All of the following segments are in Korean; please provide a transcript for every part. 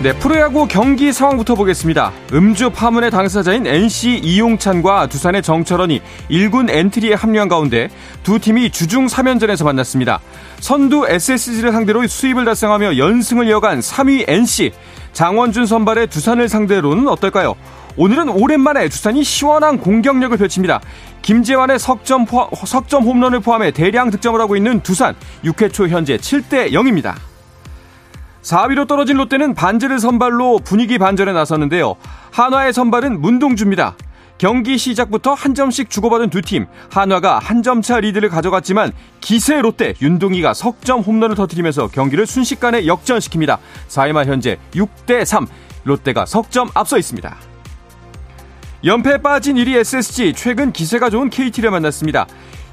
네, 프로야구 경기 상황부터 보겠습니다. 음주 파문의 당사자인 NC 이용찬과 두산의 정철원이 1군 엔트리에 합류한 가운데 두 팀이 주중 3연전에서 만났습니다. 선두 SSG를 상대로 수입을 달성하며 연승을 이어간 3위 NC, 장원준 선발의 두산을 상대로는 어떨까요? 오늘은 오랜만에 두산이 시원한 공격력을 펼칩니다. 김재환의 석점, 포함, 석점 홈런을 포함해 대량 득점을 하고 있는 두산, 6회 초 현재 7대 0입니다. 4위로 떨어진 롯데는 반지를 선발로 분위기 반전에 나섰는데요. 한화의 선발은 문동주입니다. 경기 시작부터 한 점씩 주고받은 두 팀, 한화가 한 점 차 리드를 가져갔지만 기세 롯데 윤동희가 석점 홈런을 터뜨리면서 경기를 순식간에 역전시킵니다. 4회 말 현재 6대 3, 롯데가 석점 앞서 있습니다. 연패에 빠진 1위 SSG, 최근 기세가 좋은 KT를 만났습니다.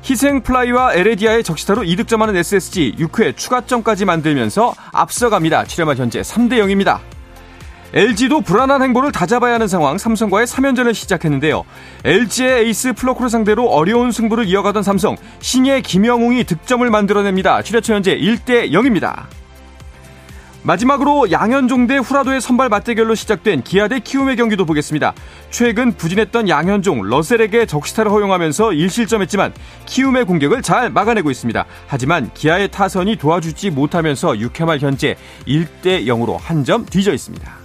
희생 플라이와 에레디아의 적시타로 2득점하는 SSG 6회 추가점까지 만들면서 앞서갑니다. 7회말 현재 3대 0입니다. LG도 불안한 행보를 다잡아야 하는 상황 삼성과의 3연전을 시작했는데요. LG의 에이스 플럿코를 상대로 어려운 승부를 이어가던 삼성 신예 김영웅이 득점을 만들어냅니다. 7회 초 현재 1대 0입니다. 마지막으로 양현종 대 후라도의 선발 맞대결로 시작된 기아 대 키움의 경기도 보겠습니다. 최근 부진했던 양현종, 러셀에게 적시타를 허용하면서 1실점했지만 키움의 공격을 잘 막아내고 있습니다. 하지만 기아의 타선이 도와주지 못하면서 6회 말 현재 1대 0으로 한 점 뒤져 있습니다.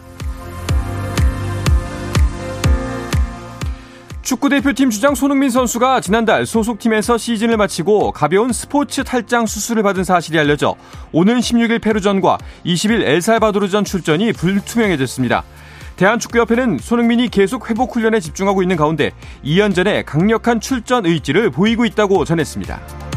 축구대표팀 주장 손흥민 선수가 지난달 소속팀에서 시즌을 마치고 가벼운 스포츠 탈장 수술을 받은 사실이 알려져 오는 16일 페루전과 20일 엘살바도르전 출전이 불투명해졌습니다. 대한축구협회는 손흥민이 계속 회복 훈련에 집중하고 있는 가운데 2연전에 강력한 출전 의지를 보이고 있다고 전했습니다.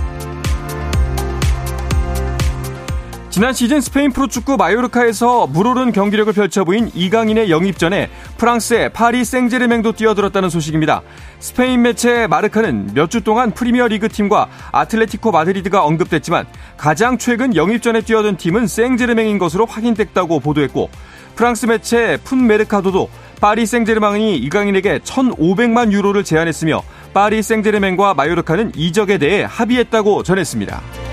지난 시즌 스페인 프로축구 마요르카에서 물오른 경기력을 펼쳐 보인 이강인의 영입 전에 프랑스의 파리 생제르맹도 뛰어들었다는 소식입니다. 스페인 매체 마르카는 몇 주 동안 프리미어 리그 팀과 아틀레티코 마드리드가 언급됐지만 가장 최근 영입 전에 뛰어든 팀은 생제르맹인 것으로 확인됐다고 보도했고 프랑스 매체 풋 메르카토도 파리 생제르맹이 이강인에게 1,500만 유로를 제안했으며 파리 생제르맹과 마요르카는 이적에 대해 합의했다고 전했습니다.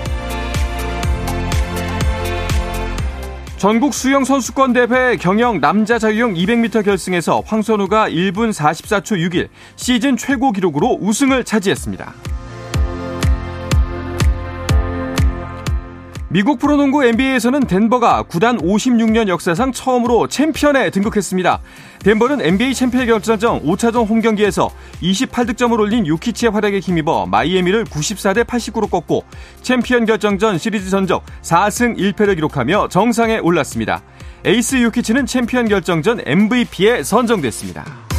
전국 수영 선수권 대회 경영 남자 자유형 200m 결승에서 황선우가 1분 44초 61 시즌 최고 기록으로 우승을 차지했습니다. 미국 프로농구 NBA에서는 덴버가 구단 56년 역사상 처음으로 챔피언에 등극했습니다. 덴버는 NBA 챔피언 결정전 5차전 홈경기에서 28득점을 올린 요키치의 활약에 힘입어 마이애미를 94대 89로 꺾고 챔피언 결정전 시리즈 전적 4승 1패를 기록하며 정상에 올랐습니다. 에이스 요키치는 챔피언 결정전 MVP에 선정됐습니다.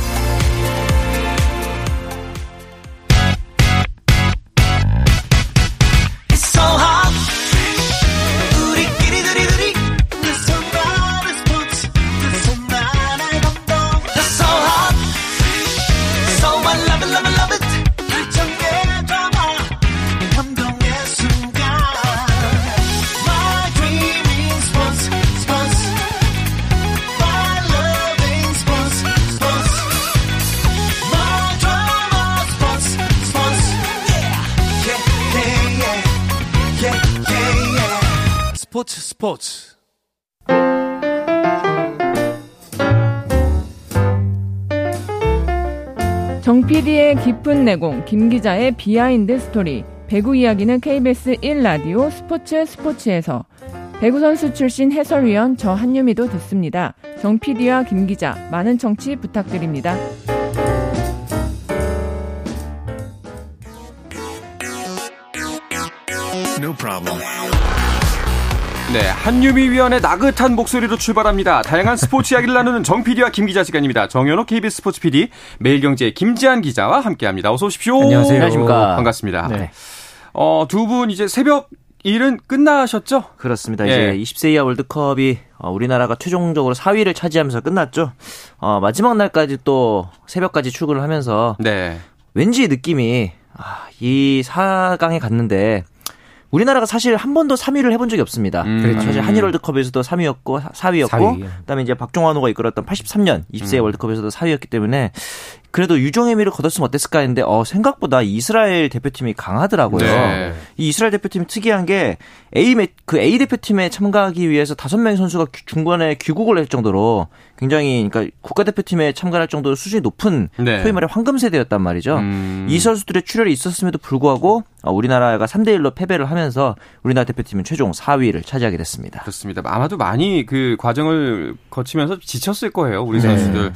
정 PD의 깊은 내공, 김 기자의 비하인드 스토리. 배구 이야기는 KBS 1라디오 스포츠 스포츠에서 배구 선수 출신 해설위원 저 한유미도 듣습니다. 정 PD와 김 기자 많은 청취 부탁드립니다. 네, 한유미 위원의 나긋한 목소리로 출발합니다. 다양한 스포츠 이야기를 나누는 정 PD와 김 기자 시간입니다. 정현호 KBS 스포츠 PD, 매일경제 김지한 기자와 함께합니다. 어서 오십시오. 안녕하세요. 안녕하십니까. 반갑습니다. 네. 어, 두 분 이제 새벽 일은 끝나셨죠? 그렇습니다. 예. 이제 20세 이하 월드컵이 어, 우리나라가 최종적으로 4위를 차지하면서 끝났죠. 어, 마지막 날까지 또 새벽까지 출근을 하면서 네. 왠지 느낌이 아, 이 4강에 갔는데 우리나라가 사실 한 번도 3위를 해본 적이 없습니다. 음. 그렇죠. 사실 한일 월드컵에서도 3위였고 4위였고 4위. 그다음에 이제 박종환호가 이끌었던 83년 20세 음. 월드컵에서도 4위였기 때문에 그래도 유종의 미를 거뒀으면 어땠을까 했는데 어 생각보다 이스라엘 대표팀이 강하더라고요. 네. 이 이스라엘 대표팀 특이한 게 A 매- 그 A 대표팀에 참가하기 위해서 다섯 명의 선수가 귀- 중간에 귀국을 할 정도로 굉장히 그러니까 국가대표팀에 참가할 정도로 수준이 높은 네. 소위 말해 황금 세대였단 말이죠. 음. 이 선수들의 출혈이 있었음에도 불구하고 어, 우리나라가 3대 1로 패배를 하면서 우리나라 대표팀은 최종 4위를 차지하게 됐습니다. 그렇습니다. 아마도 많이 그 과정을 거치면서 지쳤을 거예요, 우리 네. 선수들.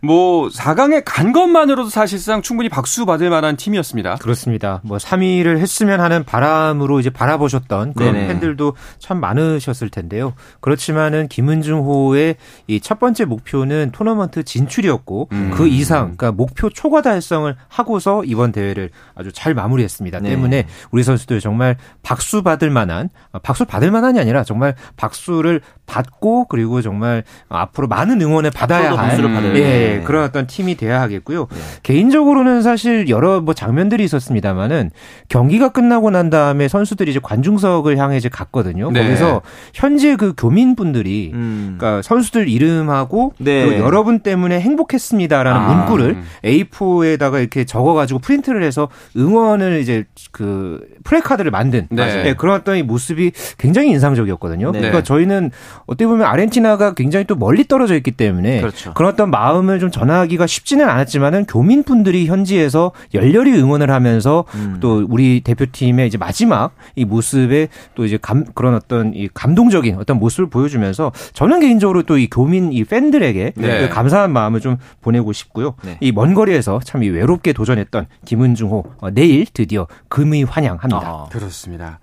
뭐 4강에 간 것만으로도 사실상 충분히 박수 받을 만한 팀이었습니다. 그렇습니다. 뭐 3위를 했으면 하는 바람으로 이제 바라보셨던 그런 네네. 팬들도 참 많으셨을 텐데요. 그렇지만은 김은중호의 이 첫 번째 목표는 토너먼트 진출이었고 음. 그 이상 그러니까 목표 초과 달성을 하고서 이번 대회를 아주 잘 마무리했습니다. 네. 때문에 우리 선수들 정말 박수 받을 만한 아, 박수 받을 만한이 아니라 정말 박수를 받고 그리고 정말 앞으로 많은 응원을 받아야 할 음. 예, 네. 그런 어떤 팀이 돼야 하겠고요. 개인적으로는 사실 여러 뭐 장면들이 있었습니다만은 경기가 끝나고 난 다음에 선수들이 이제 관중석을 향해 이제 갔거든요. 네. 거기서 현재 그 교민분들이 음. 그러니까 선수들 이름하고 네. 여러분 때문에 행복했습니다라는 아. 문구를 A4에다가 이렇게 적어가지고 프린트를 해서 응원을 이제 그 플래카드를 만든 네. 네, 그런 어떤 이 모습이 굉장히 인상적이었거든요. 네. 그러니까 저희는 어떻게 보면 아르헨티나가 굉장히 또 멀리 떨어져 있기 때문에 그렇죠. 런 어떤 마음을 좀 전하기가 쉽지는 않았지만은 교민분들이 현지에서 열렬히 응원을 하면서 음. 또 우리 대표팀의 이제 마지막 이 모습에 또 이제 감 그런 어떤 이 감동적인 어떤 모습을 보여주면서 저는 개인적으로 또 이 교민 이 팬들에게 네. 그 감사한 마음을 좀 보내고 싶고요. 네. 이먼 거리에서 참 이 외롭게 도전했던 김은중호 어, 내일 드디어 금이 환영합니다. 아. 그렇습니다.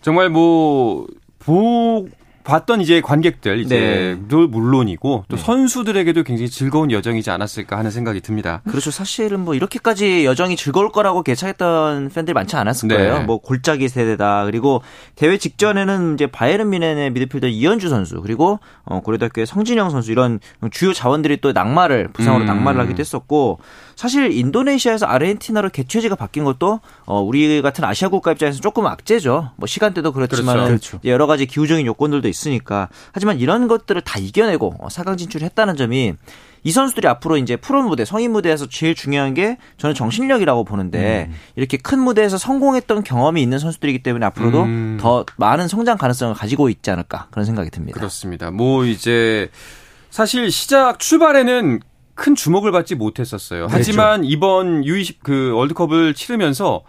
정말 뭐, 보, 봤던 이제 관객들 이제 도 물론이고 또 네. 선수들에게도 굉장히 즐거운 여정이지 않았을까 하는 생각이 듭니다. 그렇죠. 사실은 뭐 이렇게까지 여정이 즐거울 거라고 예상했던 팬들이 많지 않았을 네. 거예요. 뭐 골짜기 세대다. 그리고 대회 직전에는 이제 바이에른 미넨의 미드필더 이현주 선수 그리고 어 고려대학교의 성진영 선수 이런 주요 자원들이 또 낙마를 부상으로 음. 낙마를 하기도 했었고 사실 인도네시아에서 아르헨티나로 개최지가 바뀐 것도 어 우리 같은 아시아 국가 입장에서 조금 악재죠. 뭐 시간대도 그렇지만 그렇죠. 그렇죠. 여러 가지 기후적인 요건들도 있으니까 하지만 이런 것들을 다 이겨내고 어, 4강 진출했다는 점이 이 선수들이 앞으로 이제 프로 무대, 성인 무대에서 제일 중요한 게 저는 정신력이라고 보는데 음. 이렇게 큰 무대에서 성공했던 경험이 있는 선수들이기 때문에 앞으로도 음. 더 많은 성장 가능성을 가지고 있지 않을까 그런 생각이 듭니다. 그렇습니다. 뭐 이제 사실 시작 출발에는 큰 주목을 받지 못했었어요. 하지만 이번 U20 그 월드컵을 치르면서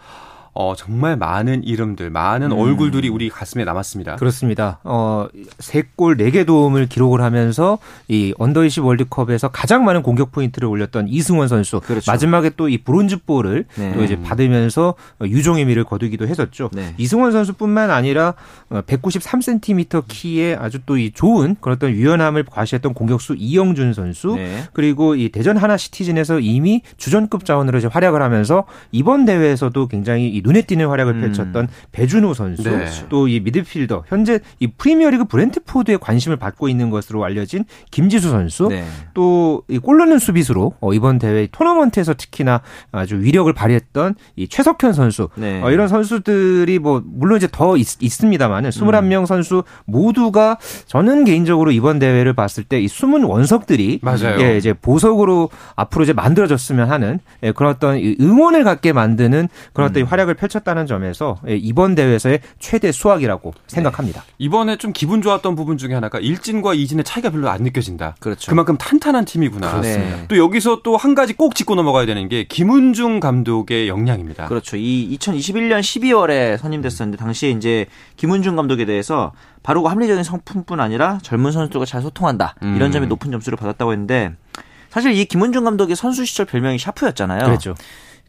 어 정말 많은 이름들, 많은 얼굴들이 우리 가슴에 남았습니다. 그렇습니다. 어, 3골 4개 도움을 기록을 하면서 이 under 20 월드컵에서 가장 많은 공격 포인트를 올렸던 이승원 선수. 그렇죠. 마지막에 또 이 브론즈 볼을 네. 또 이제 받으면서 유종의 미를 거두기도 했었죠. 네. 이승원 선수뿐만 아니라 193cm 키에 아주 또 이 좋은 그런 어떤 유연함을 과시했던 공격수 이영준 선수. 네. 그리고 이 대전 하나 시티즌에서 이미 주전급 자원으로 이제 활약을 하면서 이번 대회에서도 굉장히 이 눈에 띄는 활약을 음. 펼쳤던 배준호 선수 네. 또이 미드필더 현재 이 프리미어리그 브렌트포드에 관심을 받고 있는 것으로 알려진 김지수 선수 네. 또이 골 넣는 수비수로 어, 이번 대회 토너먼트에서 특히나 아주 위력을 발휘했던 이 최석현 선수 네. 어, 이런 선수들이 뭐 물론 이제 더 있, 있습니다만은 21명 선수 모두가 저는 개인적으로 이번 대회를 봤을 때 이 숨은 원석들이 맞아요. 예, 이제 보석으로 앞으로 이제 만들어졌으면 하는 예, 그런 어떤 이 응원을 갖게 만드는 그런 어떤 이 활약을 펼쳤다는 점에서 예, 이번 대회에서의 최대 수확이라고 생각합니다. 이번에 좀 기분 좋았던 부분 중에 하나가 일진과 이진의 차이가 별로 안 느껴진다. 그렇죠. 그만큼 탄탄한 팀이구나. 네. 또 여기서 또 한 가지 꼭 짚고 넘어가야 되는 게 김은중 감독의 역량입니다. 그렇죠. 이 2021년 12월에 선임됐었는데 당시에 이제 김은중 감독에 대해서 바로 합리적인 성품뿐 아니라 젊은 선수들과 잘 소통한다. 음. 이런 점에 높은 점수를 받았다고 했는데 사실 이 김은중 감독의 선수 시절 별명이 샤프였잖아요. 그렇죠.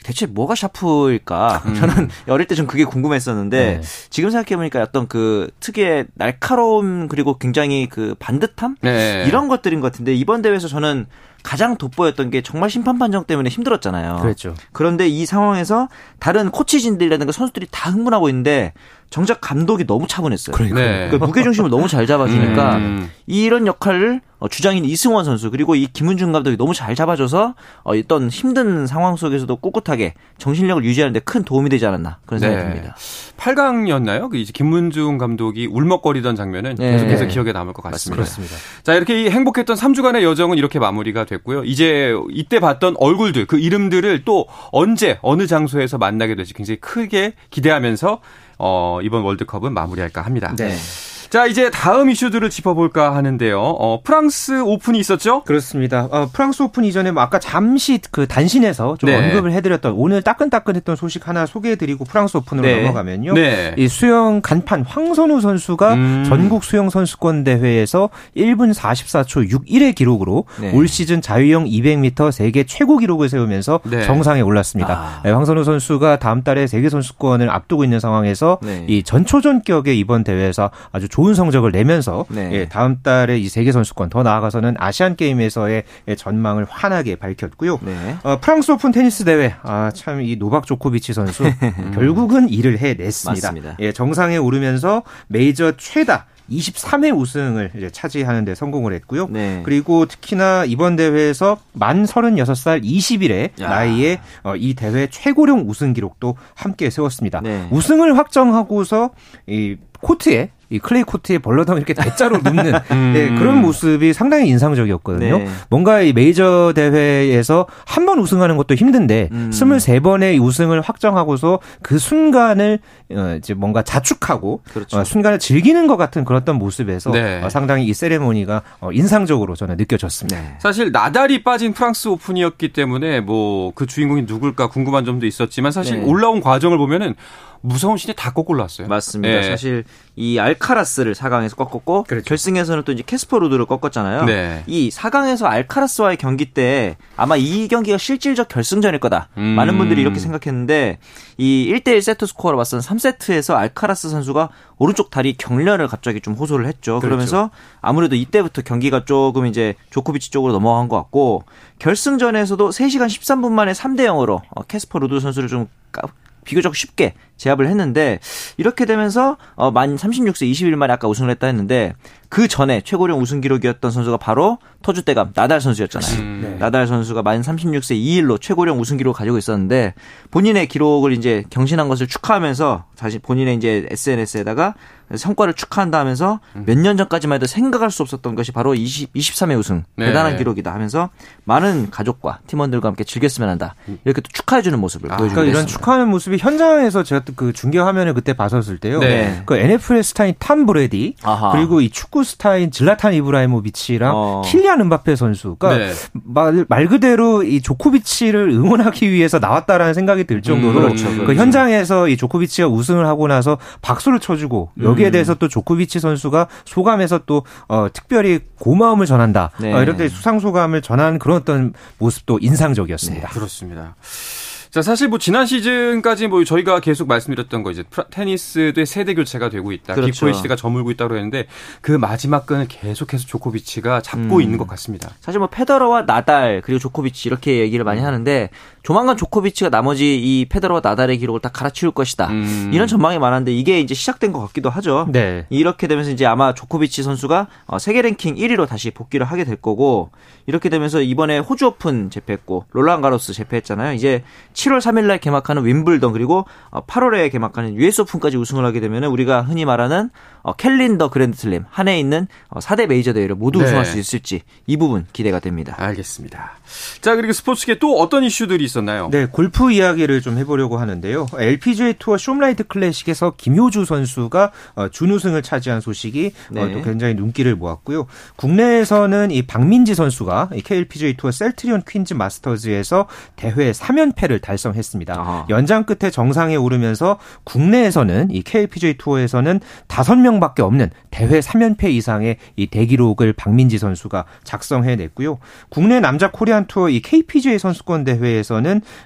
대체 뭐가 샤프일까? 음. 저는 어릴 때 좀 그게 궁금했었는데 네. 지금 생각해 보니까 어떤 그 특유의 날카로움 그리고 굉장히 그 반듯함 네. 이런 것들인 것 같은데 이번 대회에서 저는 가장 돋보였던 게 정말 심판 판정 때문에 힘들었잖아요. 그렇죠. 그런데 이 상황에서 다른 코치진들이라든가 선수들이 다 흥분하고 있는데 정작 감독이 너무 차분했어요. 네. 그러니까 무게 중심을 너무 잘 잡아주니까 음. 이런 역할을 어, 주장인 이승원 선수 그리고 이 김은중 감독이 너무 잘 잡아줘서 어, 어떤 힘든 상황 속에서도 꿋꿋하게 정신력을 유지하는데 큰 도움이 되지 않았나 그런 생각이 네. 듭니다. 8강이었나요? 그 이제 김문중 감독이 울먹거리던 장면은 네. 계속해서 네. 기억에 남을 것 같습니다. 그렇습니다. 자, 이렇게 이 행복했던 3주간의 여정은 이렇게 마무리가 됐고요. 이제 이때 봤던 얼굴들, 그 이름들을 또 언제, 어느 장소에서 만나게 될지 굉장히 크게 기대하면서 어, 이번 월드컵은 마무리할까 합니다. 네. 자, 이제 다음 이슈들을 짚어볼까 하는데요. 어, 프랑스 오픈이 있었죠? 그렇습니다. 어, 프랑스 오픈 이전에 뭐 아까 잠시 그 단신에서 좀 네. 언급을 해드렸던 오늘 따끈따끈했던 소식 하나 소개해드리고 프랑스 오픈으로 네. 넘어가면요. 네. 이 수영 간판 황선우 선수가 음. 전국 수영 선수권 대회에서 1분 44초 61의 기록으로 네. 올 시즌 자유형 200m 세계 최고 기록을 세우면서 네. 정상에 올랐습니다. 아. 네, 황선우 선수가 다음 달에 세계 선수권을 앞두고 있는 상황에서 네. 이 전초전격의 이번 대회에서 아주 좋은 성적을 내면서 네. 예, 다음 달에 이 세계 선수권 더 나아가서는 아시안 게임에서의 전망을 환하게 밝혔고요. 네. 어, 프랑스 오픈 테니스 대회 아 참 이 노박 조코비치 선수 결국은 일을 해냈습니다. 맞습니다. 예, 정상에 오르면서 메이저 최다 23회 우승을 이제 차지하는 데 성공을 했고요. 네. 그리고 특히나 이번 대회에서 만 36살 20일의 야. 나이에 어, 이 대회 최고령 우승 기록도 함께 세웠습니다. 네. 우승을 확정하고서 이 코트에 이 클레이 코트에 벌러덩 이렇게 대자로 눕는 네, 그런 모습이 상당히 인상적이었거든요. 네. 뭔가 이 메이저 대회에서 한 번 우승하는 것도 힘든데 음. 23번의 우승을 확정하고서 그 순간을 어, 이제 뭔가 자축하고 그렇죠. 어, 순간을 즐기는 것 같은 그런 어떤 모습에서 네. 어, 상당히 이 세레모니가 어, 인상적으로 저는 느껴졌습니다. 네. 사실 나달이 빠진 프랑스 오픈이었기 때문에 뭐 그 주인공이 누굴까 궁금한 점도 있었지만 사실 네. 올라온 과정을 보면은 무서운 신예 다 꺾고 올라왔어요. 맞습니다. 네. 사실 이 알카라스를 4강에서 꺾었고 그렇죠. 결승에서는 또 이제 캐스퍼 루드를 꺾었잖아요. 네. 이 4강에서 알카라스와의 경기 때 아마 이 경기가 실질적 결승전일 거다. 음. 많은 분들이 이렇게 생각했는데 이 1대1 세트 스코어로 봤을 때 3세트에서 알카라스 선수가 오른쪽 다리 경련을 갑자기 좀 호소를 했죠. 그러면서 아무래도 이때부터 경기가 조금 이제 조코비치 쪽으로 넘어간 것 같고 결승전에서도 3시간 13분 만에 3대 0으로 어, 캐스퍼 루드 선수를 좀 까- 비교적 쉽게 제압을 했는데 이렇게 되면서 어, 만 36세 20일 만에 아까 우승을 했다 했는데 그 전에 최고령 우승 기록이었던 선수가 바로 터줏대감 나달 선수였잖아요. 음. 나달 선수가 만 36세 2일로 최고령 우승 기록을 가지고 있었는데 본인의 기록을 이제 경신한 것을 축하하면서 다시 본인의 이제 SNS에다가 성과를 축하한다 하면서 음. 몇년 전까지만 해도 생각할 수 없었던 것이 바로 20, 23회 우승 네. 대단한 기록이다 하면서 많은 가족과 팀원들과 함께 즐겼으면 한다 이렇게 또 축하해주는 모습을 아, 보여주고 그러니까 이런 있습니다. 축하하는 모습이 현장에서 제가 또그 중계 화면을 그때 봤었을 때요. 네. 그 NFL 스타인 탐 브레이디 아하. 그리고 이 축구 스타인 질라탄 이브라히모비치랑 어. 킬리안 음바페 선수가 네. 말, 말 그대로 이 조코비치를 응원하기 위해서 나왔다라는 생각이 들 정도로 음, 그렇죠, 그 그렇죠. 현장에서 이 조코비치가 우승을 하고 나서 박수를 쳐주고 여기에 음. 대해서 또 조코비치 선수가 소감에서 또 어, 특별히 고마움을 전한다 네. 어, 이렇게 수상 소감을 전한 그런 어떤 모습도 인상적이었습니다. 그렇습니다. 자, 사실 뭐 지난 시즌까지 뭐 저희가 계속 말씀드렸던 거 이제 프라- 테니스도 세대 교체가 되고 있다. 그렇죠. 빅보이 시대가 저물고 있다고 했는데 그 마지막 끈을 계속해서 조코비치가 잡고 음. 있는 것 같습니다. 사실 뭐 페더러와 나달 그리고 조코비치 이렇게 얘기를 많이 하는데 조만간 조코비치가 나머지 이 페더러와 나달의 기록을 다 갈아치울 것이다. 음. 이런 전망이 많았는데 이게 이제 시작된 것 같기도 하죠. 네. 이렇게 되면서 이제 아마 조코비치 선수가 어, 세계 랭킹 1위로 다시 복귀를 하게 될 거고 이렇게 되면서 이번에 호주 오픈 제패했고 롤랑 가로스 제패했잖아요. 이제 7월 3일 날 개막하는 윔블던 그리고 8월에 개막하는 US 오픈까지 우승을 하게 되면 우리가 흔히 말하는 어, 캘린더 그랜드 슬램 한해 있는 4대 메이저 대회를 모두 네. 우승할 수 있을지 이 부분 기대가 됩니다. 알겠습니다. 자, 그리고 스포츠계 또 어떤 이슈들이 있었나요? 네, 골프 이야기를 좀 해보려고 하는데요. LPGA 투어 숍라이트 클래식에서 김효주 선수가 어, 준우승을 차지한 소식이 어, 네. 또 굉장히 눈길을 모았고요. 국내에서는 이 박민지 선수가 이 KLPGA 투어 셀트리온 퀸즈 마스터즈에서 대회 3연패를 달성했습니다. 아하. 연장 끝에 정상에 오르면서 국내에서는 이 KLPGA 투어에서는 5명밖에 없는 대회 3연패 이상의 이 대기록을 박민지 선수가 작성해냈고요. 국내 남자 코리안 투어 이 KPGA 선수권 대회에서는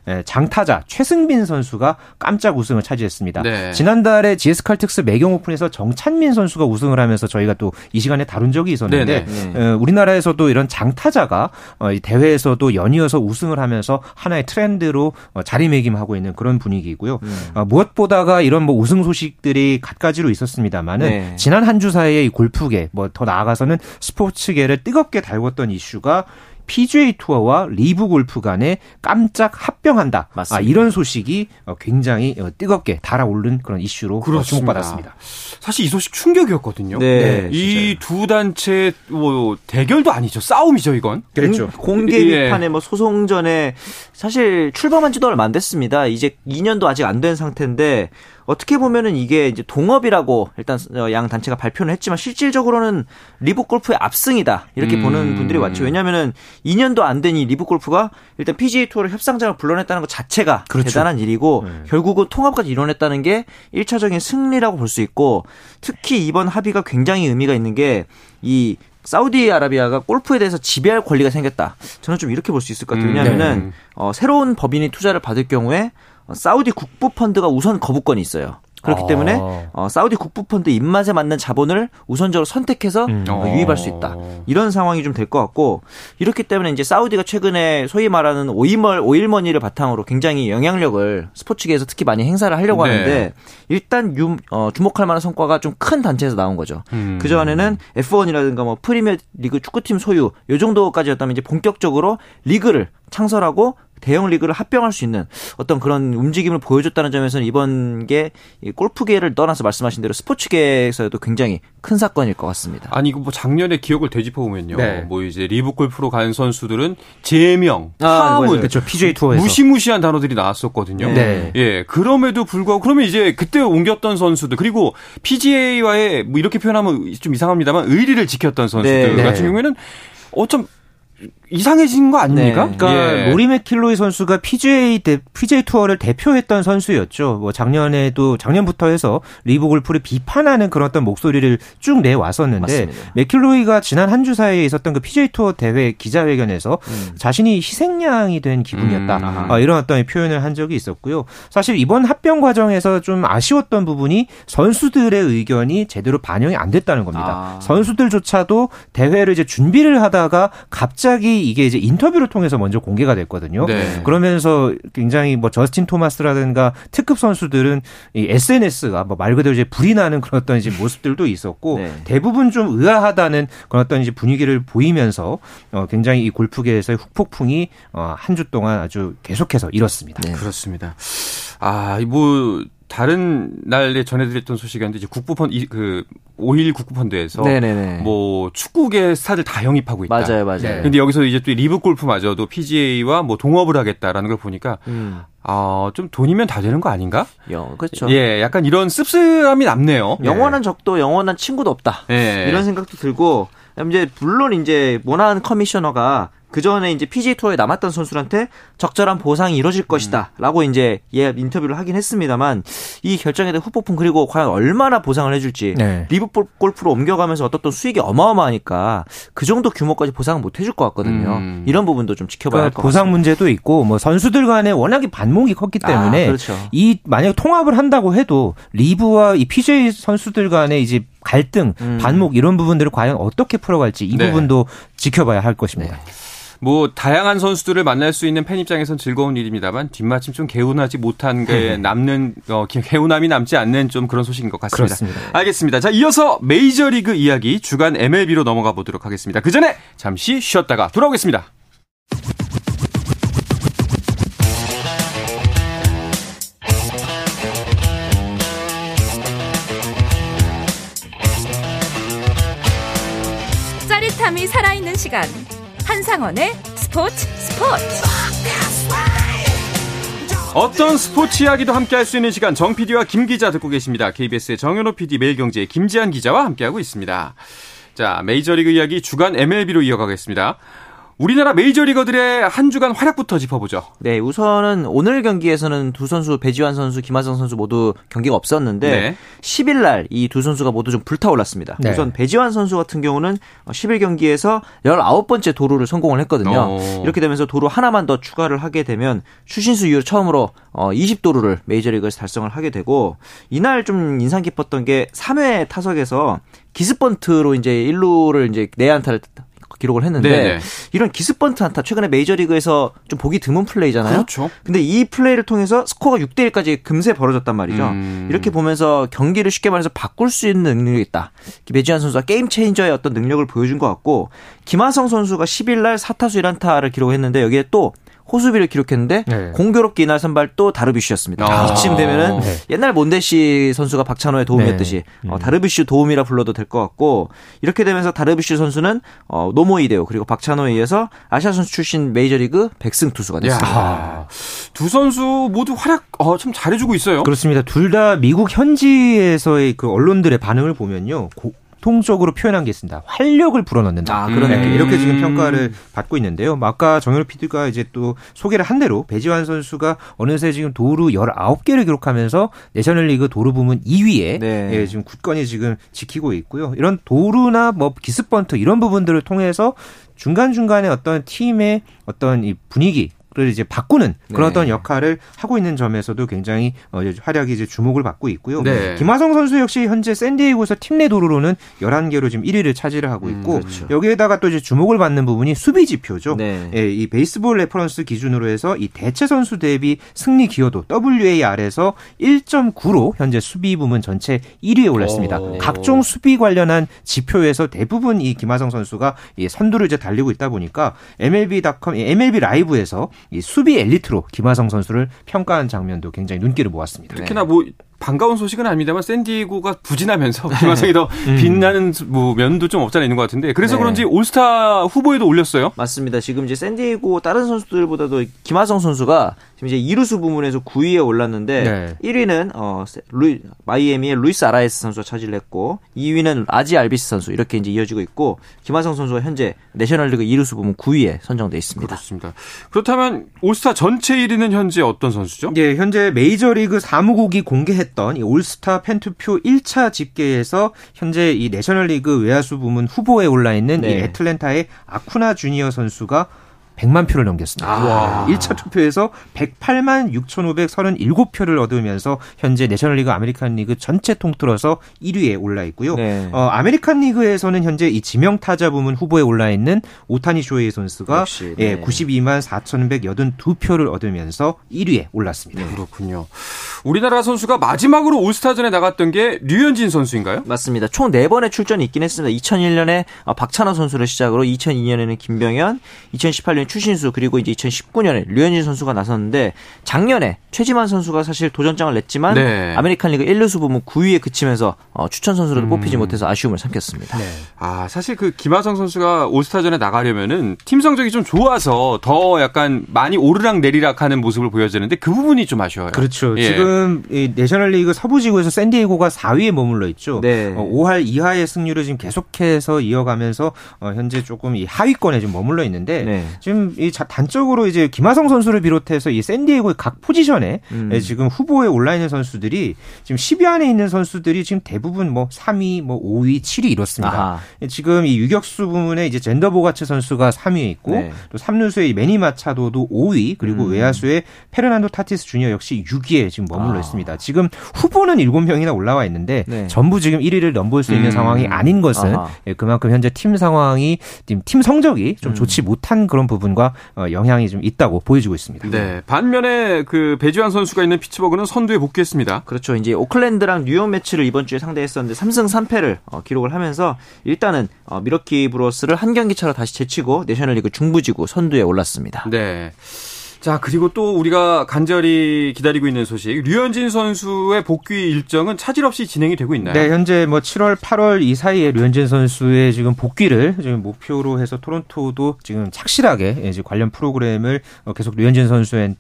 에, 장타자 최승빈 선수가 깜짝 우승을 차지했습니다. 네. 지난달에 GS 칼텍스 매경 오픈에서 정찬민 선수가 우승을 하면서 저희가 또 이 시간에 다룬 적이 있었는데 네네. 네. 에, 우리나라에서도 이런 장타자가 어, 이 대회에서도 연이어서 우승을 하면서 하나의 트렌드로 어, 자리매김하고 있는 그런 분위기고요. 음. 어, 무엇보다가 이런 뭐 우승 소식들이 갖가지로 있었습니다만은 네. 지난 한 주 사이에 이 골프계 뭐 더 나아가서는 스포츠계를 뜨겁게 달궜던 이슈가 PGA 투어와 리브 골프 간에 깜짝 합병한다. 아, 맞습니다. 아, 이런 소식이 어, 굉장히 어, 뜨겁게 달아오른 그런 이슈로 어, 그렇습니다. 주목받았습니다. 사실 이 소식 충격이었거든요. 네, 네 이두 단체 뭐 대결도 아니죠. 싸움이죠, 이건. 그렇죠. 공개 비판의 예. 뭐 소송 전에 사실 출범한 지도 얼마 안 됐습니다. 이제 2년도 아직 안 된 상태인데 어떻게 보면은 이게 이제 동업이라고 일단 어, 양 단체가 발표는 했지만 실질적으로는 리브 골프의 압승이다 이렇게 음. 보는 분들이 많죠. 왜냐하면은 2년도 안 된 이 리브 골프가 일단 PGA 투어를 협상장을 불러냈다는 것 자체가 그렇죠. 대단한 일이고 네. 결국은 통합까지 이뤄냈다는 게 1차적인 승리라고 볼 수 있고 특히 이번 합의가 굉장히 의미가 있는 게이 사우디아라비아가 골프에 대해서 지배할 권리가 생겼다. 저는 좀 이렇게 볼 수 있을 것 같아요. 음, 왜냐하면은 네. 어, 새로운 법인이 투자를 받을 경우에 사우디 국부 펀드가 우선 거부권이 있어요. 그렇기 아. 때문에 어, 사우디 국부 펀드 입맛에 맞는 자본을 우선적으로 선택해서 음. 어, 유입할 수 있다. 이런 상황이 좀 될 것 같고 이렇기 때문에 이제 사우디가 최근에 소위 말하는 오일멀 오일머니를 바탕으로 굉장히 영향력을 스포츠계에서 특히 많이 행사를 하려고 네. 하는데 일단 유, 어, 주목할 만한 성과가 좀 큰 단체에서 나온 거죠. 음. 그 전에는 F1이라든가 뭐 프리미어 리그 축구팀 소유 요 정도까지였다면 이제 본격적으로 리그를 창설하고 대형 리그를 합병할 수 있는 어떤 그런 움직임을 보여줬다는 점에서는 이번 게 골프계를 떠나서 말씀하신 대로 스포츠계에서도 굉장히 큰 사건일 것 같습니다. 아니 이거 뭐 작년에 기억을 되짚어 보면요. 네. 뭐 이제 리브 골프로 간 선수들은 제명, 아, 파문, 그렇죠. PGA 투어에서 무시무시한 단어들이 나왔었거든요. 네. 예, 그럼에도 불구하고 그러면 이제 그때 옮겼던 선수들 그리고 PGA와의 뭐 이렇게 표현하면 좀 이상합니다만 의리를 지켰던 선수들 네. 같은 경우에는 어쩜 이상해진 거 아닙니까? 네. 그러니까 예. 로리 맥킬로이 선수가 PGA 대, PGA 투어를 대표했던 선수였죠. 뭐 작년에도 작년부터 해서 리브 골프를 비판하는 그런 어떤 목소리를 쭉 내왔었는데. 맥킬로이가 지난 한 주 사이에 있었던 그 PGA 투어 대회 기자회견에서 음. 자신이 희생양이 된 기분이었다. 음. 아, 이런 어떤 표현을 한 적이 있었고요. 사실 이번 합병 과정에서 좀 아쉬웠던 부분이 선수들의 의견이 제대로 반영이 안 됐다는 겁니다. 아. 선수들조차도 대회를 이제 준비를 하다가 갑자기 이게 이제 인터뷰를 통해서 먼저 공개가 됐거든요. 네. 그러면서 굉장히 뭐 저스틴 토마스라든가 특급 선수들은 이 SNS가 뭐 말 그대로 이제 불이 나는 그런 어떤 이제 모습들도 있었고 네. 대부분 좀 의아하다는 그런 어떤 이제 분위기를 보이면서 어 굉장히 이 골프계에서의 후폭풍이 어 한 주 동안 아주 계속해서 일었습니다. 네. 그렇습니다. 아, 뭐 다른 날에 전해드렸던 소식이었는데 이제 국부펀드 그 오일 국부펀드에서 네네네. 뭐 축구계 스타들 다 영입하고 있다. 맞아요, 맞아요. 네. 근데 여기서 이제 또 리브 골프마저도 PGA와 뭐 동업을 하겠다라는 걸 보니까 음. 어, 좀 돈이면 다 되는 거 아닌가? 영, 그렇죠. 예, 약간 이런 씁쓸함이 남네요. 영원한 예. 적도 영원한 친구도 없다. 예. 이런 생각도 들고 이제 물론 이제 모나한 커미셔너가 그 전에 이제 PGA 투어에 남았던 선수한테 적절한 보상이 이루어질 음. 것이다라고 이제 예 인터뷰를 하긴 했습니다만 이 결정에 대한 후폭풍 그리고 과연 얼마나 보상을 해줄지 네. 리브 골프로 옮겨가면서 어떤 수익이 어마어마하니까 그 정도 규모까지 보상을 못 해줄 것 같거든요. 음. 이런 부분도 좀 지켜봐야 그러니까 할것 보상 같습니다. 문제도 있고 뭐 선수들 간에 워낙에 반목이 컸기 때문에 아, 그렇죠. 이 만약 통합을 한다고 해도 리브와 이 PGA 선수들 간에 이제 갈등, 음. 반목 이런 부분들을 과연 어떻게 풀어갈지 이 네. 부분도 지켜봐야 할 것입니다. 네. 뭐 다양한 선수들을 만날 수 있는 팬 입장에선 즐거운 일입니다만 뒷마침 좀 개운하지 못한 게 음. 남는 어, 개운함이 남지 않는 좀 그런 소식인 것 같습니다. 그렇습니다. 알겠습니다. 자 이어서 메이저리그 이야기 주간 MLB로 넘어가 보도록 하겠습니다. 그 전에 잠시 쉬었다가 돌아오겠습니다. 짜릿함이 살아있는 시간 한상원의 스포츠 스포츠. 어떤 스포츠 이야기도 함께 할 수 있는 시간 정 PD와 김 기자 듣고 계십니다. KBS의 정현호 PD 매일경제의 김지한 기자와 함께하고 있습니다. 자, 메이저리그 이야기 주간 MLB로 이어가겠습니다. 우리나라 메이저리거들의 한 주간 활약부터 짚어보죠. 네, 우선은 오늘 경기에서는 두 선수 배지환 선수, 김하성 선수 모두 경기가 없었는데 네. 10일 날 이 두 선수가 모두 좀 불타올랐습니다. 네. 우선 배지환 선수 같은 경우는 10일 경기에서 19번째 도루를 성공을 했거든요. 오. 어. 이렇게 되면서 도루 하나만 더 추가를 하게 되면 추신수 이후로 처음으로 20도루를 어, 메이저리그에서 달성을 하게 되고 이날 좀 인상 깊었던 게 3회 타석에서 기습번트로 이제 1루를 이제 내야안타를 기록을 했는데 네네. 이런 기습번트 안타 최근에 메이저리그에서 좀 보기 드문 플레이잖아요. 그렇죠. 근데 이 플레이를 통해서 스코어가 6대 1까지 금세 벌어졌단 말이죠. 음. 이렇게 보면서 경기를 쉽게 말해서 바꿀 수 있는 능력이 있다. 배지환 선수가 게임 체인저의 어떤 능력을 보여준 것 같고 김하성 선수가 10일 날 4타수 1안타를 기록했는데 여기에 또 호수비를 기록했는데 네. 공교롭게 이날 선발 또 다르비슈였습니다. 아. 이쯤 되면은 네. 옛날 몬데시 선수가 박찬호의 도움이었듯이 네. 어, 다르비슈 도움이라 불러도 될 것 같고 이렇게 되면서 다르비슈 선수는 어, 노모 이데오 그리고 박찬호에 의해서 아시아 선수 출신 메이저리그 100승 투수가 됐습니다. 야, 두 선수 모두 활약 어, 참 잘해주고 있어요. 그렇습니다. 둘 다 미국 현지에서의 그 언론들의 반응을 보면요. 공통적으로 표현한 게 있습니다. 활력을 불어넣는다. 아, 그런 네, 느낌. 이렇게 지금 음. 평가를 받고 있는데요. 뭐 아까 정현우 PD가 이제 또 소개를 한 대로 배지환 선수가 어느새 지금 도루 19개를 기록하면서 내셔널리그 도루 부문 2위에 네. 예, 지금 굳건히 지금 지키고 있고요. 이런 도루나 뭐 기습 번트 이런 부분들을 통해서 중간중간에 어떤 팀의 어떤 이 분위기 를 이제 바꾸는 그런 네. 어떤 역할을 하고 있는 점에서도 굉장히 어, 활약이 이제 주목을 받고 있고요. 네. 김하성 선수 역시 현재 샌디에이고에서 팀 내 도루로는 11개로 지금 1위를 차지를 하고 있고 음, 그렇죠. 여기에다가 또 이제 주목을 받는 부분이 수비 지표죠. 네. 예, 이 베이스볼 레퍼런스 기준으로 해서 이 대체 선수 대비 승리 기여도 WAR에서 1.9로 현재 수비 부문 전체 1위에 올랐습니다. 오. 각종 수비 관련한 지표에서 대부분 이 김하성 선수가 이 선두를 이제 달리고 있다 보니까 MLB.com, MLB 라이브에서 이 수비 엘리트로 김하성 선수를 평가한 장면도 굉장히 눈길을 모았습니다. 특히나 뭐 반가운 소식은 아닙니다만 샌디에고가 부진하면서 김하성이 더 빛나는 뭐 면도 좀 없잖아 있는 것 같은데 그래서 네. 그런지 올스타 후보에도 올렸어요. 맞습니다. 지금 이제 샌디에고 다른 선수들보다도 김하성 선수가 지금 이제 이루수 부문에서 9위에 올랐는데 네. 1위는 어 루이, 마이애미의 루이스 아라에스 선수가 차지를 했고 2위는 아지 알비스 선수 이렇게 이제 이어지고 있고 김하성 선수가 현재 내셔널리그 이루수 부문 9위에 선정돼 있습니다. 그렇습니다. 그렇다면 올스타 전체 1위는 현재 어떤 선수죠? 예, 현재 메이저리그 사무국이 공개했 던 이 올스타 팬투표 1차 집계에서 현재 이 내셔널리그 외야수 부문 후보에 올라 있는 이 네. 애틀랜타의 아쿠나 주니어 선수가 100만 표를 넘겼습니다. 와. 1차 투표에서 108만 6,537표를 얻으면서 현재 내셔널리그 아메리칸 리그 전체 통틀어서 1위에 올라 있고요. 네. 어, 아메리칸 리그에서는 현재 이 지명 타자 부문 후보에 올라 있는 오타니 쇼헤이 선수가 역시, 예, 네. 92만 4,182표를 얻으면서 1위에 올랐습니다. 그렇군요. 우리나라 선수가 마지막으로 올스타전에 나갔던 게 류현진 선수인가요? 맞습니다. 총 4번의 출전이 있긴 했습니다. 2001년에 어, 박찬호 선수를 시작으로 2002년에는 김병현, 2018년 에 추신수 그리고 이제 2019년에 류현진 선수가 나섰는데 작년에 최지만 선수가 사실 도전장을 냈지만 네. 아메리칸 리그 1루수 부문 9위에 그치면서 어, 추천 선수로도 뽑히지 못해서 아쉬움을 삼켰습니다. 아, 사실 그 김하성 선수가 올스타전에 나가려면은 팀 성적이 좀 좋아서 더 약간 많이 오르락 내리락 하는 모습을 보여주는데 그 부분이 좀 아쉬워요. 그렇죠. 예. 지금 이 내셔널리그 서부지구에서 샌디에고가 4위에 머물러 있죠. 네. 어, 5할 이하의 승률을 지금 계속해서 이어가면서 어, 현재 조금 이 하위권에 좀 머물러 있는데 네. 지금 이 자- 단적으로 이제 김하성 선수를 비롯해서 이 샌디에고의 각 포지션에 음. 예, 지금 후보에 올라 있는 선수들이 지금 10위 안에 있는 선수들이 지금 대부분 뭐 3위, 뭐 5위, 7위 이렇습니다. 아하. 예, 지금 이 유격수 부문에 이제 젠더 보가츠 선수가 3위에 있고 네. 또 3루수의 매니 마차도도 5위 그리고 음. 외야수의 페르난도 타티스 주니어 역시 6위에 지금 머물러 아. 있습니다. 지금 후보는 7명이나 올라와 있는데 네. 전부 지금 1위를 넘볼 수 있는 음. 상황이 아닌 것은. 예, 그만큼 현재 팀 상황이 팀 성적이 좀 음. 좋지 못한 그런 부분 과 어, 영향이 좀 있다고 보여지고 있습니다. 네. 반면에 그 배지환 선수가 있는 피츠버그는 선두에 복귀했습니다. 그렇죠. 이제 오클랜드랑 뉴욕 메츠를 이번 주에 상대했었는데 3승 3패를 어, 기록을 하면서 일단은 어, 밀워키 브루어스를 한 경기 차로 다시 제치고 내셔널리그 중부지구 선두에 올랐습니다. 네. 자, 그리고 또 우리가 간절히 기다리고 있는 소식. 류현진 선수의 복귀 일정은 차질 없이 진행이 되고 있나요? 네, 현재 뭐 7월, 8월 이 사이에 류현진 선수의 지금 복귀를 지금 목표로 해서 토론토도 지금 착실하게 이제 관련 프로그램을 어, 계속 류현진 선수의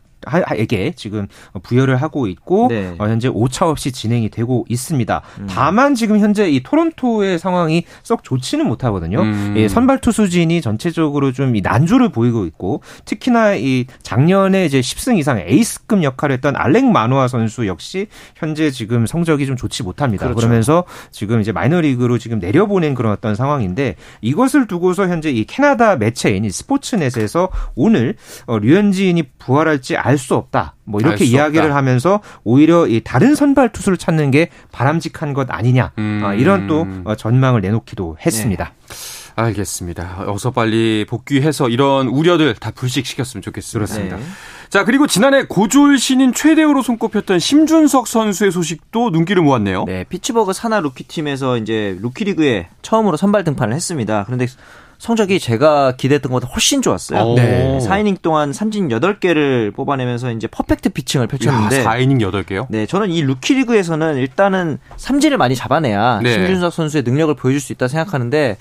에게 지금 부여를 하고 있고 네. 어, 현재 오차 없이 진행이 되고 있습니다. 음. 다만 지금 현재 이 토론토의 상황이 썩 좋지는 못하거든요. 음. 예, 선발 투수진이 전체적으로 좀이 난조를 보이고 있고 특히나 이 작년에 이제 10승 이상 에이스급 역할을 했던 알렉 마노아 선수 역시 현재 지금 성적이 좀 좋지 못합니다. 그렇죠. 그러면서 지금 이제 마이너리그로 지금 내려보낸 그런 어떤 상황인데 이것을 두고서 현재 이 캐나다 매체인 이 스포츠넷에서 오늘 어, 류현진이 부활할지 알 수 없다. 뭐 이렇게 이야기를 없다. 하면서 오히려 이 다른 선발 투수를 찾는 게 바람직한 것 아니냐. 음. 아, 이런 또 어, 전망을 내놓기도 했습니다. 알겠습니다. 어서 빨리 복귀해서 이런 우려들 다 불식시켰으면 좋겠습니다. 그렇습니다. 네. 자, 그리고 지난해 고졸 신인 최대어로 손꼽혔던 심준석 선수의 소식도 눈길을 모았네요. 네, 피츠버그 산하 루키 팀에서 이제 루키 리그에 처음으로 선발 등판을 했습니다. 그런데 성적이 제가 기대했던 것보다 훨씬 좋았어요. 오. 네. 4이닝 동안 삼진 8개를 뽑아내면서 이제 퍼펙트 피칭을 펼쳤는데 야, 4이닝 8개요? 네, 저는 이 루키 리그에서는 일단은 삼진을 많이 잡아내야 네. 심준석 선수의 능력을 보여줄 수 있다 생각하는데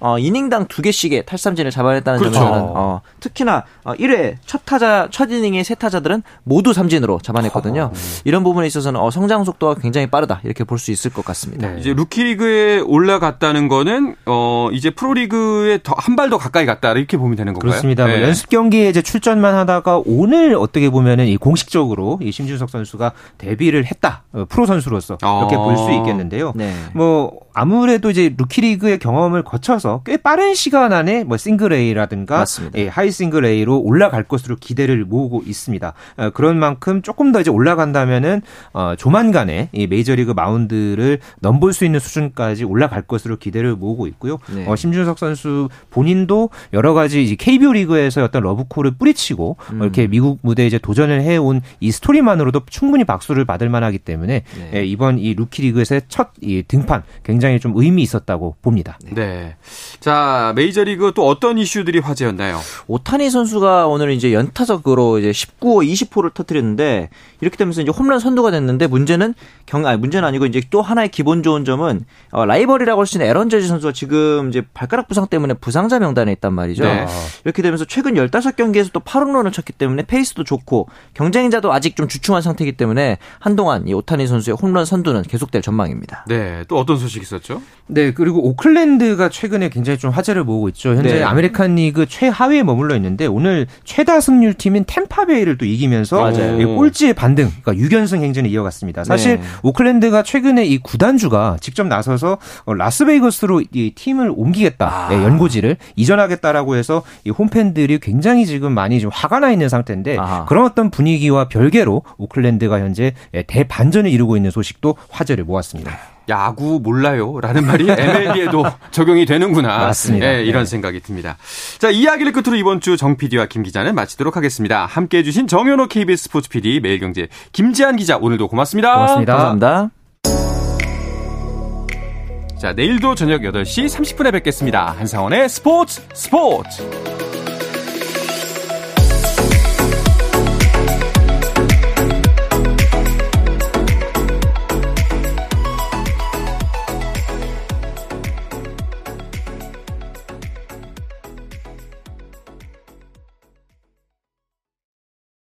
어, 이닝당 두 개씩의 탈삼진을 잡아냈다는 그렇죠. 점에서는 어, 특히나 어, 1회 첫 타자 첫 이닝의 세 타자들은 모두 삼진으로 잡아냈거든요. 이런 부분에 있어서는 어, 성장 속도가 굉장히 빠르다 이렇게 볼 수 있을 것 같습니다. 네. 이제 루키 리그에 올라갔다는 거는 어 이제 프로 리그에 더한발 더 가까이 갔다 이렇게 보면 되는 건가요? 그렇습니다. 뭐 네. 연습 경기에 이제 출전만 하다가 오늘 어떻게 보면은 이 공식적으로 이 심준석 선수가 데뷔를 했다 어, 프로 선수로서 이렇게 어. 볼수 있겠는데요. 네. 뭐 아무래도 이제 루키 리그의 경험을 거쳐서 꽤 빠른 시간 안에 뭐 싱글 A라든가 맞습니다. 예, 하이 싱글 A로 올라갈 것으로 기대를 모으고 있습니다. 어, 그런 만큼 조금 더 이제 올라간다면은 어, 조만간에 이 메이저리그 마운드를 넘볼 수 있는 수준까지 올라갈 것으로 기대를 모으고 있고요. 네. 어, 심준석 선수 본인도 여러 가지 이제 KBO 리그에서 어떤 러브콜을 뿌리치고 음. 어, 이렇게 미국 무대에 이제 도전을 해온 이 스토리만으로도 충분히 박수를 받을 만하기 때문에 네. 예, 이번 이 루키 리그에서의 첫 이 등판 굉장히 좀 의미 있었다고 봅니다. 네. 자, 메이저리그 또 어떤 이슈들이 화제였나요? 오타니 선수가 오늘 이제 연타석으로 이제 19호, 20호를 터뜨렸는데 이렇게 되면서 이제 홈런 선두가 됐는데 문제는 경 아니 문제는 아니고 이제 또 하나의 기본 좋은 점은 어, 라이벌이라고 할 수 있는 에런 저지 선수가 지금 이제 발가락 부상 때문에 부상자 명단에 있단 말이죠. 네. 이렇게 되면서 최근 15경기에서 또 8홈런을 쳤기 때문에 페이스도 좋고 경쟁자도 아직 좀 주춤한 상태이기 때문에 한동안 이 오타니 선수의 홈런 선두는 계속될 전망입니다. 네. 또 어떤 소식 있었죠? 네, 그리고 오클랜드가 최근에 굉장히 좀 화제를 모으고 있죠. 현재 네. 아메리칸 리그 최하위에 머물러 있는데 오늘 최다 승률 팀인 템파베이를 또 이기면서 맞아요. 이 꼴찌의 반등, 그러니까 6연승 행진을 이어갔습니다. 사실 네. 오클랜드가 최근에 이 구단주가 직접 나서서 어, 라스베이거스로 이 팀을 옮기겠다, 아. 네, 연고지를 이전하겠다라고 해서 이 홈팬들이 굉장히 지금 많이 좀 화가 나 있는 상태인데 아하. 그런 어떤 분위기와 별개로 오클랜드가 현재 예, 대반전을 이루고 있는 소식도 화제를 모았습니다. 야구 몰라요. 라는 말이 MLB에도 적용이 되는구나. 맞습니다. 네, 이런 생각이 듭니다. 자, 이야기를 끝으로 이번 주 정 PD와 김 기자는 마치도록 하겠습니다. 함께 해주신 정현호 KBS 스포츠 PD, 매일경제 김지한 기자, 오늘도 고맙습니다. 고맙습니다. 감사합니다. 자, 내일도 저녁 8시 30분에 뵙겠습니다. 한상원의 스포츠 스포츠!